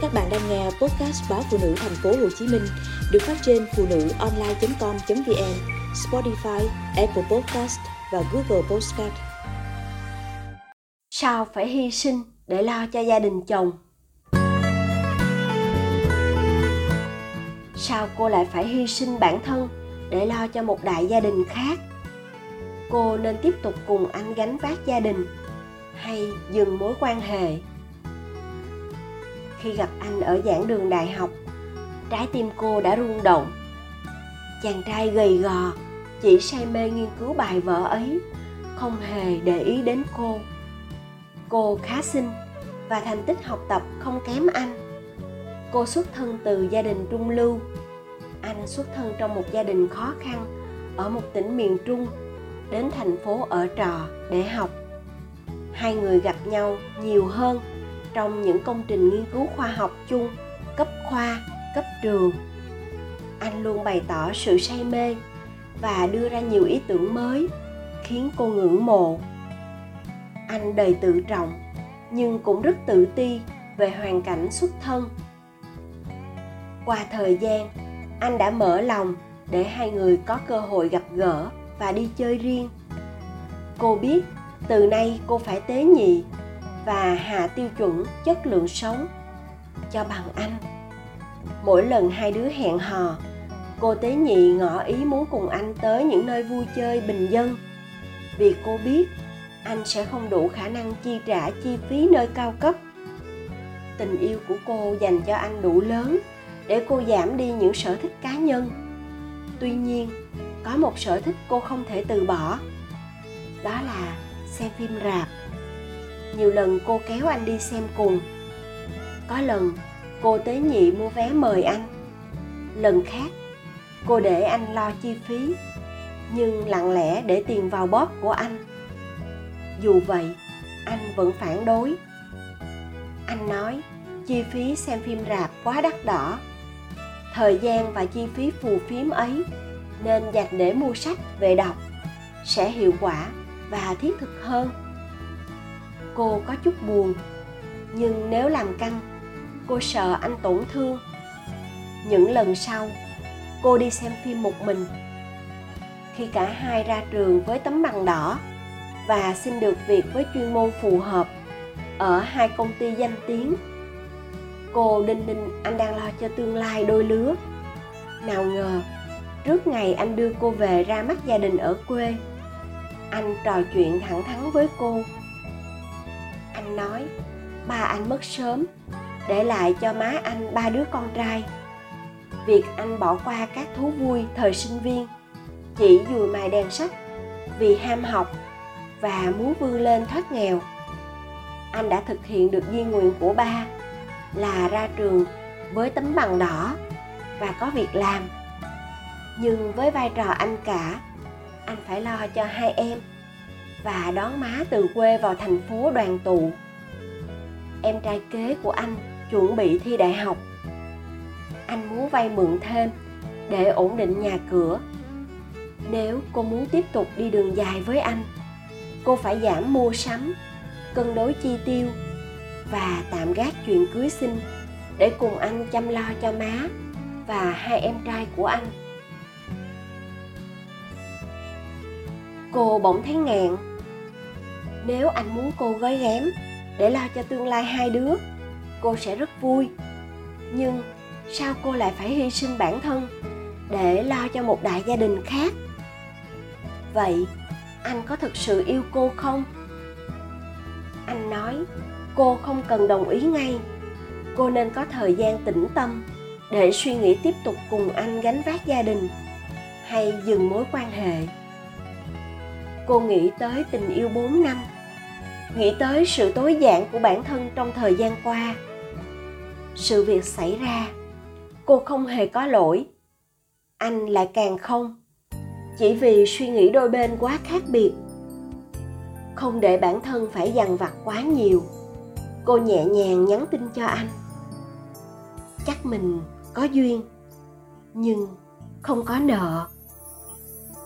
Các bạn đang nghe podcast báo phụ nữ thành phố Hồ Chí Minh được phát trên phụ nữ online.com.vn, Spotify, Apple Podcast và Google Podcast. Sao phải hy sinh để lo cho gia đình chồng? Sao cô lại phải hy sinh bản thân để lo cho một đại gia đình khác? Cô nên tiếp tục cùng anh gánh vác gia đình hay dừng mối quan hệ? Khi gặp anh ở giảng đường đại học. Trái tim cô đã rung động. Chàng trai gầy gò, chỉ say mê nghiên cứu bài vở ấy, không hề để ý đến cô. Cô khá xinh và thành tích học tập không kém anh. Cô xuất thân từ gia đình trung lưu. Anh xuất thân trong một gia đình khó khăn ở một tỉnh miền trung, đến thành phố ở trò để học. Hai người gặp nhau nhiều hơn trong những công trình nghiên cứu khoa học chung, cấp khoa, cấp trường. Anh luôn bày tỏ sự say mê và đưa ra nhiều ý tưởng mới, khiến cô ngưỡng mộ. Anh đầy tự trọng, nhưng cũng rất tự ti về hoàn cảnh xuất thân. Qua thời gian, anh đã mở lòng để hai người có cơ hội gặp gỡ và đi chơi riêng. Cô biết từ nay cô phải tế nhị và hạ tiêu chuẩn chất lượng sống. Cho bằng anh, mỗi lần hai đứa hẹn hò, cô tế nhị ngỏ ý muốn cùng anh tới những nơi vui chơi bình dân. Vì cô biết, anh sẽ không đủ khả năng chi trả chi phí nơi cao cấp. Tình yêu của cô dành cho anh đủ lớn để cô giảm đi những sở thích cá nhân. Tuy nhiên, có một sở thích cô không thể từ bỏ, đó là xem phim rạp nhiều lần cô kéo anh đi xem cùng. Có lần, cô tế nhị mua vé mời anh. Lần khác, cô để anh lo chi phí, nhưng lặng lẽ để tiền vào bóp của anh. Dù vậy, anh vẫn phản đối. Anh nói, chi phí xem phim rạp quá đắt đỏ. Thời gian và chi phí phù phiếm ấy, nên dành để mua sách về đọc, sẽ hiệu quả và thiết thực hơn cô có chút buồn. Nhưng nếu làm căng, cô sợ anh tổn thương. Những lần sau, cô đi xem phim một mình. Khi cả hai ra trường với tấm bằng đỏ và xin được việc với chuyên môn phù hợp ở hai công ty danh tiếng, cô đinh ninh anh đang lo cho tương lai đôi lứa. Nào ngờ, trước ngày anh đưa cô về ra mắt gia đình ở quê, anh trò chuyện thẳng thắn với cô anh nói, ba anh mất sớm, để lại cho má anh ba đứa con trai. Việc anh bỏ qua các thú vui thời sinh viên chỉ dùi mài đèn sách vì ham học và muốn vươn lên thoát nghèo. Anh đã thực hiện được di nguyện của ba là ra trường với tấm bằng đỏ và có việc làm. Nhưng với vai trò anh cả, anh phải lo cho hai em và đón má từ quê vào thành phố đoàn tụ. Em trai kế của anh chuẩn bị thi đại học. Anh muốn vay mượn thêm để ổn định nhà cửa. Nếu cô muốn tiếp tục đi đường dài với anh, cô phải giảm mua sắm, cân đối chi tiêu và tạm gác chuyện cưới xin để cùng anh chăm lo cho má và hai em trai của anh. Cô bỗng thấy ngạn nếu anh muốn cô gói ghém để lo cho tương lai hai đứa, cô sẽ rất vui. Nhưng sao cô lại phải hy sinh bản thân để lo cho một đại gia đình khác? Vậy anh có thực sự yêu cô không? Anh nói, cô không cần đồng ý ngay. Cô nên có thời gian tĩnh tâm để suy nghĩ tiếp tục cùng anh gánh vác gia đình hay dừng mối quan hệ cô nghĩ tới tình yêu 4 năm, nghĩ tới sự tối giản của bản thân trong thời gian qua. Sự việc xảy ra, cô không hề có lỗi. Anh lại càng không, chỉ vì suy nghĩ đôi bên quá khác biệt. Không để bản thân phải dằn vặt quá nhiều, cô nhẹ nhàng nhắn tin cho anh. Chắc mình có duyên, nhưng không có nợ.